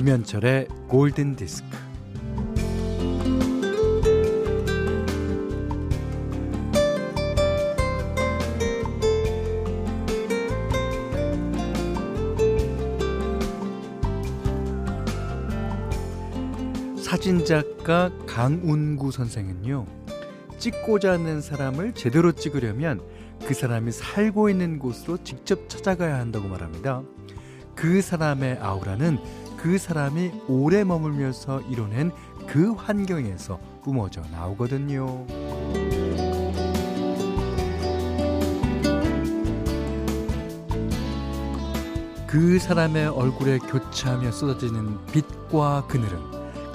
김현철의 골든 디스크. 사진작가 강운구 선생은요, 찍고자 하는 사람을 제대로 찍으려면 그 사람이 살고 있는 곳으로 직접 찾아가야 한다고 말합니다. 그 사람의 아우라는 그 사람이 오래 머물면서 이뤄낸 그 환경에서 뿜어져 나오거든요. 그 사람의 얼굴에 교차하며 쏟아지는 빛과 그늘은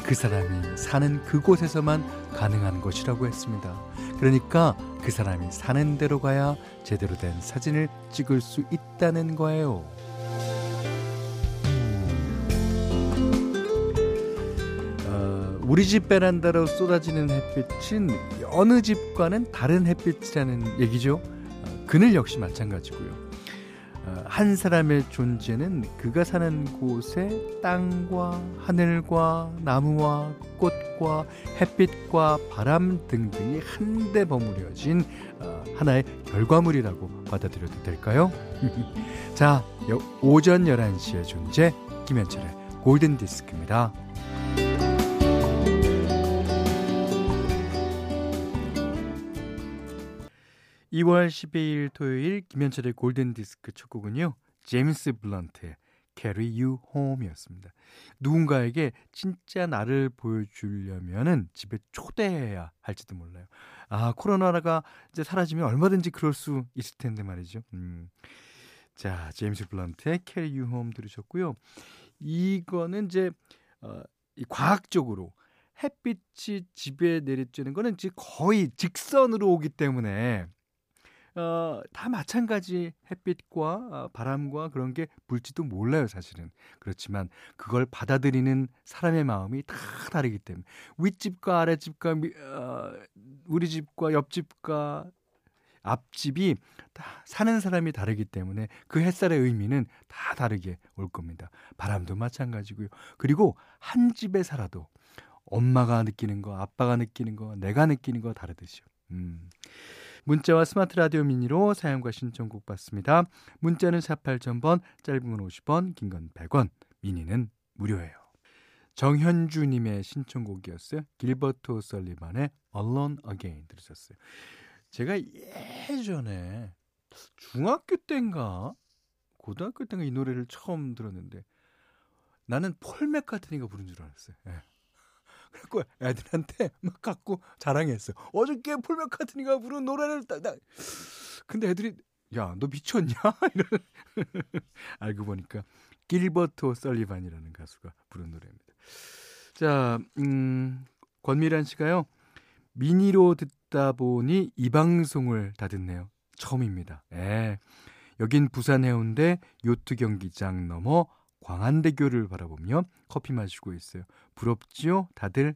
그 사람이 사는 그곳에서만 가능한 것이라고 했습니다. 그러니까 그 사람이 사는 대로 가야 제대로 된 사진을 찍을 수 있다는 거예요. 우리 집 베란다로 쏟아지는 햇빛은 어느 집과는 다른 햇빛이라는 얘기죠. 어, 그늘 역시 마찬가지고요. 어, 한 사람의 존재는 그가 사는 곳의 땅과 하늘과 나무와 꽃과 햇빛과 바람 등등이 한데 버무려진 어, 하나의 결과물이라고 받아들여도 될까요? 자, 오전 11시의 존재 김현철의 골든 디스크입니다. 2월 12일 토요일 김현철의 골든 디스크 첫 곡은요. 제임스 블런트의 Carry You Home이었습니다. 누군가에게 진짜 나를 보여주려면은 집에 초대해야 할지도 몰라요. 아 코로나가 이제 사라지면 얼마든지 그럴 수 있을 텐데 말이죠. 음. 자 제임스 블런트의 Carry You Home 들으셨고요. 이거는 이제 어, 이 과학적으로 햇빛이 집에 내리쬐는 거는 거의 직선으로 오기 때문에 어, 다 마찬가지 햇빛과 어, 바람과 그런 게 불지도 몰라요, 사실은. 그렇지만 그걸 받아들이는 사람의 마음이 다 다르기 때문에 윗집과 아랫집과 어, 우리 집과 옆집과 앞집이 다 사는 사람이 다르기 때문에 그 햇살의 의미는 다 다르게 올 겁니다. 바람도 마찬가지고요. 그리고 한 집에 살아도 엄마가 느끼는 거, 아빠가 느끼는 거, 내가 느끼는 거 다르듯이요. 음. 문자와 스마트 라디오 미니로 사용과 신청곡 받습니다. 문자는 48,000번, 짧은 건 50원, 긴 건 100원, 미니는 무료예요. 정현주님의 신청곡이었어요. 길버트 설리반의 Alone Again 들으셨어요. 제가 예전에 중학교 때인가 고등학교 때인가 이 노래를 처음 들었는데 나는 폴 맥카트니가 부른 줄 알았어요. 예. 그래갖고 애들한테 막 갖고 자랑했어. 어저께 폴 맥카트니가 부른 노래를 딱, 딱. 근데 애들이 야, 너 미쳤냐? 이런 알고 보니까 길버트 설리반이라는 가수가 부른 노래입니다. 자, 음, 권미란 씨가요. 미니로 듣다 보니 이 방송을 다 듣네요. 처음입니다. 예. 여긴 부산 해운대 요트 경기장 넘어 광안대교를 바라보며 커피 마시고 있어요. 부럽지요? 다들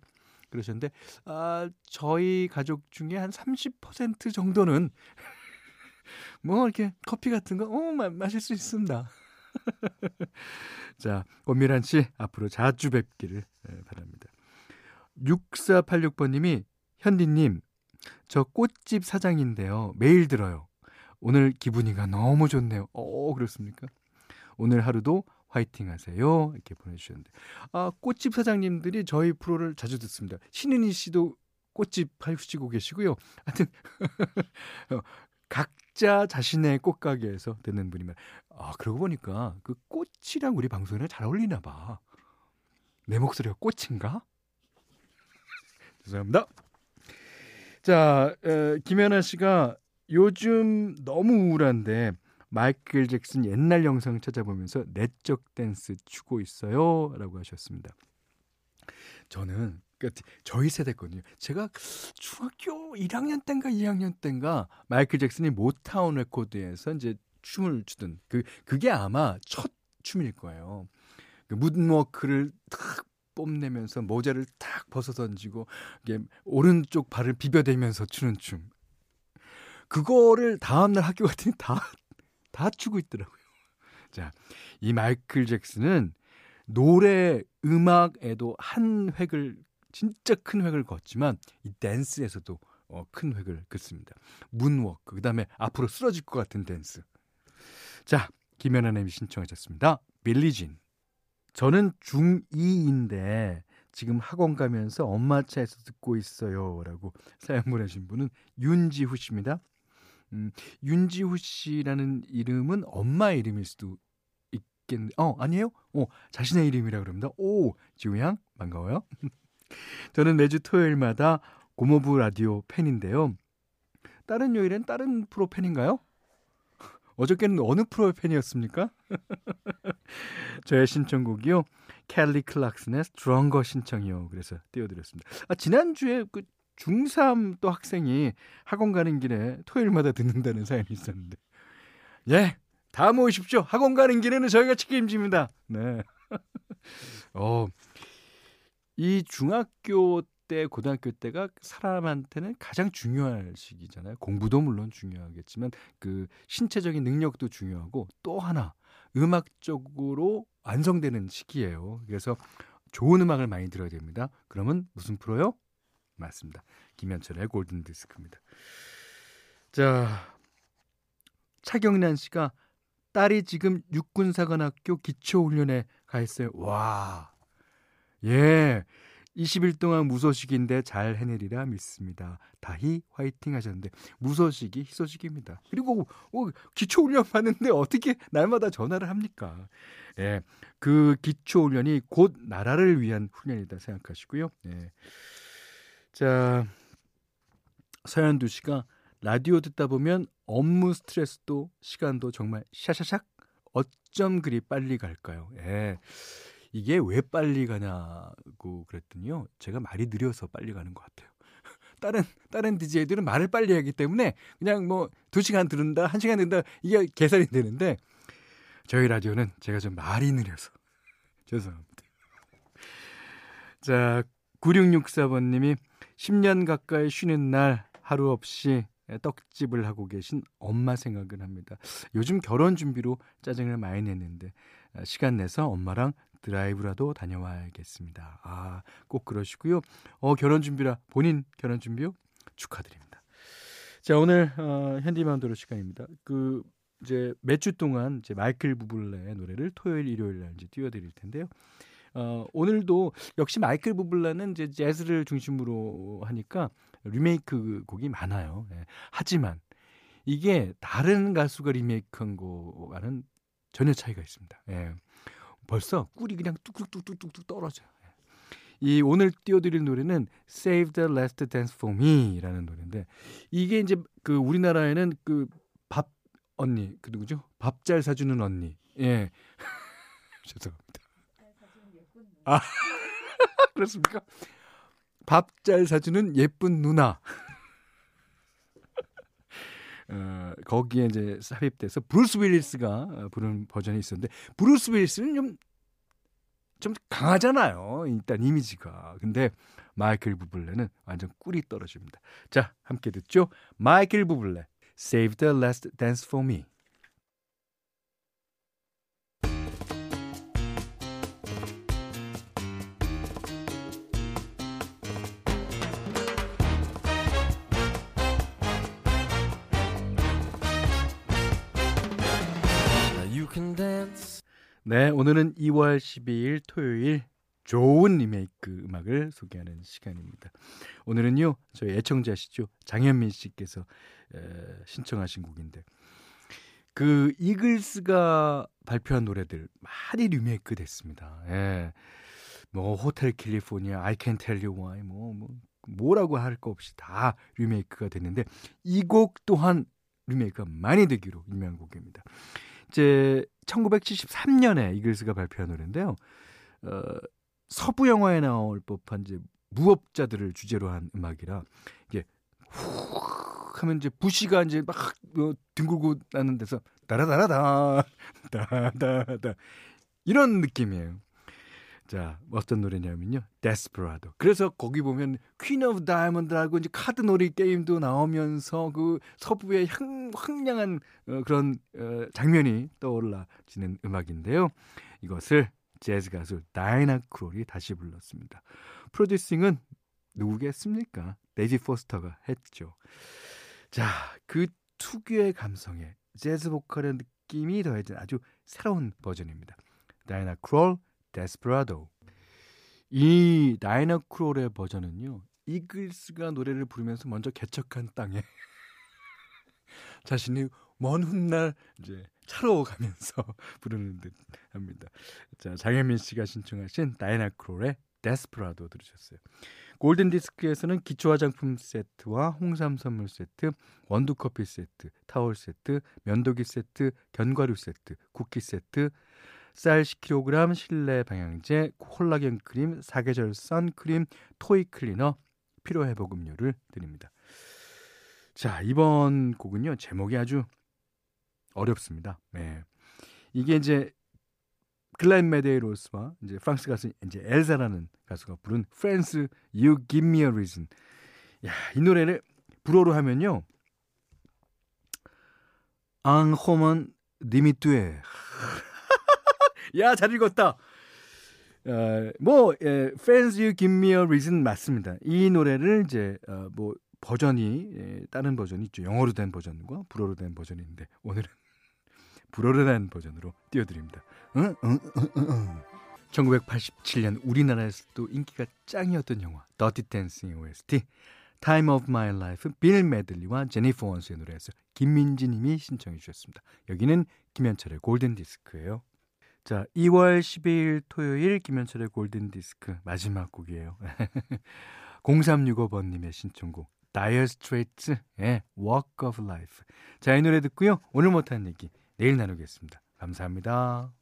그러셨는데 아, 저희 가족 중에 한 30% 정도는 뭐 이렇게 커피 같은 거 어, 마, 마실 수 있습니다. 자, 권미란 씨 앞으로 자주 뵙기를 예, 바랍니다. 6486번님이 현디님 저 꽃집 사장인데요. 매일 들어요. 오늘 기분이가 너무 좋네요. 어, 그렇습니까? 오늘 하루도 화이팅 하세요. 이렇게 보내주셨는데. 아, 꽃집 사장님들이 저희 프로를 자주 듣습니다. 신은희 씨도 꽃집 하시고 계시고요. 하여튼, 어, 각자 자신의 꽃가게에서 듣는 분이면, 아, 그러고 보니까 그 꽃이랑 우리 방송이랑 잘 어울리나 봐. 내 목소리가 꽃인가? 죄송합니다. 자, 에, 김연아 씨가 요즘 너무 우울한데, 마이클 잭슨 옛날 영상 찾아보면서 내적 댄스 추고 있어요. 라고 하셨습니다. 저는 저희 세대거든요. 제가 중학교 1학년 때인가 2학년 때인가 마이클 잭슨이 모타운 레코드에서 이제 춤을 추던 그 그게 아마 첫 춤일 거예요. 그 moonwalk를 탁 뽐내면서 모자를 탁 벗어 던지고 이게 오른쪽 발을 비벼대면서 추는 춤. 그거를 다음날 학교 갔더니 다 다 추고 있더라고요. 자, 이 마이클 잭슨은 노래 음악에도 한 획을 진짜 큰 획을 긋지만 이 댄스에서도 어, 큰 획을 긋습니다. 문워크 그 다음에 앞으로 쓰러질 것 같은 댄스. 자, 김연아 님이 신청하셨습니다. Billie Jean. 저는 중2인데 지금 학원 가면서 엄마 차에서 듣고 있어요. 라고 사연 보내신 분은 윤지후 씨입니다. 음, 윤지후 씨라는 이름은 엄마 이름일 수도 있겠네. 어, 아니에요? 어, 자신의 이름이라 그럽니다. 오, 지후 양, 반가워요. 저는 매주 토요일마다 고모부 라디오 팬인데요. 다른 요일엔 다른 프로 팬인가요? 어저께는 어느 프로의 팬이었습니까? 저의 신청곡이요. 켈리 클락슨의 Stronger 신청이요. 그래서 띄워드렸습니다. 아, 지난주에 그 중3 또 학생이 학원 가는 길에 토요일마다 듣는다는 사연이 있었는데. 예, 다 모이십시오. 학원 가는 길에는 저희가 책임집니다. 네. 어, 이 중학교 때, 고등학교 때가 사람한테는 가장 중요할 시기잖아요. 공부도 물론 중요하겠지만 그 신체적인 능력도 중요하고 또 하나 음악적으로 완성되는 시기예요. 그래서 좋은 음악을 많이 들어야 됩니다. 그러면 무슨 프로요? 맞습니다. 김현철의 골든 디스크입니다. 자, 차경란 씨가 딸이 지금 육군사관학교 기초훈련에 가 있어요. 와. 예. 20일 동안 무소식인데 잘 해내리라 믿습니다. 다희 화이팅 하셨는데 무소식이 희소식입니다. 그리고 어, 기초 훈련 받는데 어떻게 날마다 전화를 합니까? 예. 그 기초 훈련이 곧 나라를 위한 훈련이다 생각하시고요. 예. 자, 서현두 씨가 라디오 듣다 보면 업무 스트레스도 시간도 정말 샤샤샥 어쩜 그리 빨리 갈까요? 예. 이게 왜 빨리 가냐고 그랬더니요. 제가 말이 느려서 빨리 가는 것 같아요. 다른 다른 DJ들은 말을 빨리 하기 때문에 그냥 뭐 2시간 들은다, 1시간 듣는다 이게 계산이 되는데 저희 라디오는 제가 좀 말이 느려서 죄송합니다. 자, 9664번 님이 10년 가까이 쉬는 날 하루 없이 떡집을 하고 계신 엄마 생각을 합니다. 요즘 결혼 준비로 짜증을 많이 냈는데 시간 내서 엄마랑 드라이브라도 다녀와야겠습니다. 아, 꼭 그러시고요. 어, 결혼 준비라 본인 결혼 준비요? 축하드립니다. 자, 오늘 어, 현디만도로 시간입니다. 그 이제 몇 주 동안 이제 마이클 부블레의 노래를 토요일, 일요일 날 이제 띄워 드릴 텐데요. 어, 오늘도 역시 마이클 부블레는 이제 재즈를 중심으로 하니까 리메이크 곡이 많아요. 예. 하지만 이게 다른 가수가 리메이크한 거와는 전혀 차이가 있습니다. 예. 벌써 꿀이 그냥 뚝뚝뚝뚝뚝 떨어져요. 예. 이 오늘 띄워드릴 노래는 Save the Last Dance for Me라는 노래인데 이게 이제 그 우리나라에는 그 밥 언니 그 누구죠? 밥 잘 사주는 언니. 예. 죄송합니다. 아 그렇습니까? 밥 잘 사주는 예쁜 누나. 어, 거기에 이제 삽입돼서 브루스 윌리스가 어, 부른 버전이 있었는데 브루스 윌리스는 좀, 좀 강하잖아요. 일단 이미지가. 근데 마이클 부블레는 완전 꿀이 떨어집니다. 자, 함께 듣죠. 마이클 부블레, Save the Last Dance for Me. 네, 오늘은 2월 12일 토요일 좋은 리메이크 음악을 소개하는 시간입니다. 오늘은요, 저희 애청자시죠. 장현민 씨께서 에, 신청하신 곡인데 그 이글스가 발표한 노래들 많이 리메이크 됐습니다. 예. 뭐 호텔 캘리포니아, I Can Tell You Why 뭐, 뭐 뭐라고 할 거 없이 다 리메이크가 됐는데 이 곡 또한 리메이크가 많이 되기로 유명한 곡입니다. 이제 1973년에 이글스가 발표한 노래인데요. 어, 서부 영화에 나올 법한 이제 무법자들을 주제로 한 음악이라 이게 훅 하면 이제 bush가 이제 막 어, 뒹굴고 나는 데서 따라다라다 다다다 이런 느낌이에요. 자, 어떤 노래냐면요. Desperado. 그래서 거기 보면 queen of diamond라고 이제 카드 놀이 게임도 나오면서 그 서부의 향, 황량한 어, 그런 어, 장면이 떠올라지는 음악인데요. 이것을 재즈 가수 다이애나 크롤이 다시 불렀습니다. producing은 누구겠습니까? 데이빗 포스터가 했죠. 자, 그 특유의 감성에 재즈 보컬의 느낌이 더해진 아주 새로운 버전입니다. 다이애나 크롤, Desperado. 이 다이애나 크롤의 버전은요. 이글스가 노래를 부르면서 먼저 개척한 땅에 자신이 먼 훗날 이제 차로 가면서 부르는 듯 합니다. 자, 장혜민 씨가 신청하신 다이애나 크롤의 Desperado 들으셨어요. 골든 디스크에서는 기초 화장품 세트와 홍삼 선물 세트, 원두 커피 세트, 타월 세트, 면도기 세트, 견과류 세트, 쿠키 세트, 쌀 10kg, 실내 방향제, 콜라겐 크림, 사계절 선크림, toy cleaner, 피로 회복 음료를 드립니다. 자, 이번 곡은요. 제목이 아주 어렵습니다. 네. 이게 이제 글렌 메데이로스와 이제 프랑스 가수 이제 엘사라는 가수가 부른 You Give Me a Reason. 야, 이 노래를 불어로 하면요. 앙 호먼 니미뚜에. 야, 잘 읽었다. 어, 뭐 예, Friend You Give Me a Reason 맞습니다. 이 노래를 이제 어, 뭐 버전이 예, 다른 버전이 있죠. 영어로 된 버전과 불어로 된 버전인데 오늘은 불어로 된 버전으로 띄워드립니다. 응? 응, 응, 응, 1987년 우리나라에서도 인기가 짱이었던 영화 Dirty Dancing OST Time of My Life 빌 메들리와 제니퍼 원스의 노래에서 김민지 님이 신청해 주셨습니다. 여기는 김현철의 골든 디스크예요. 자, 2월 12일 토요일 김현철의 골든 디스크 마지막 곡이에요. 0365번 님의 신청곡 다이어 스트레이츠의 Walk of Life. 자, 이 노래 듣고요. 오늘 못한 얘기 내일 나누겠습니다. 감사합니다.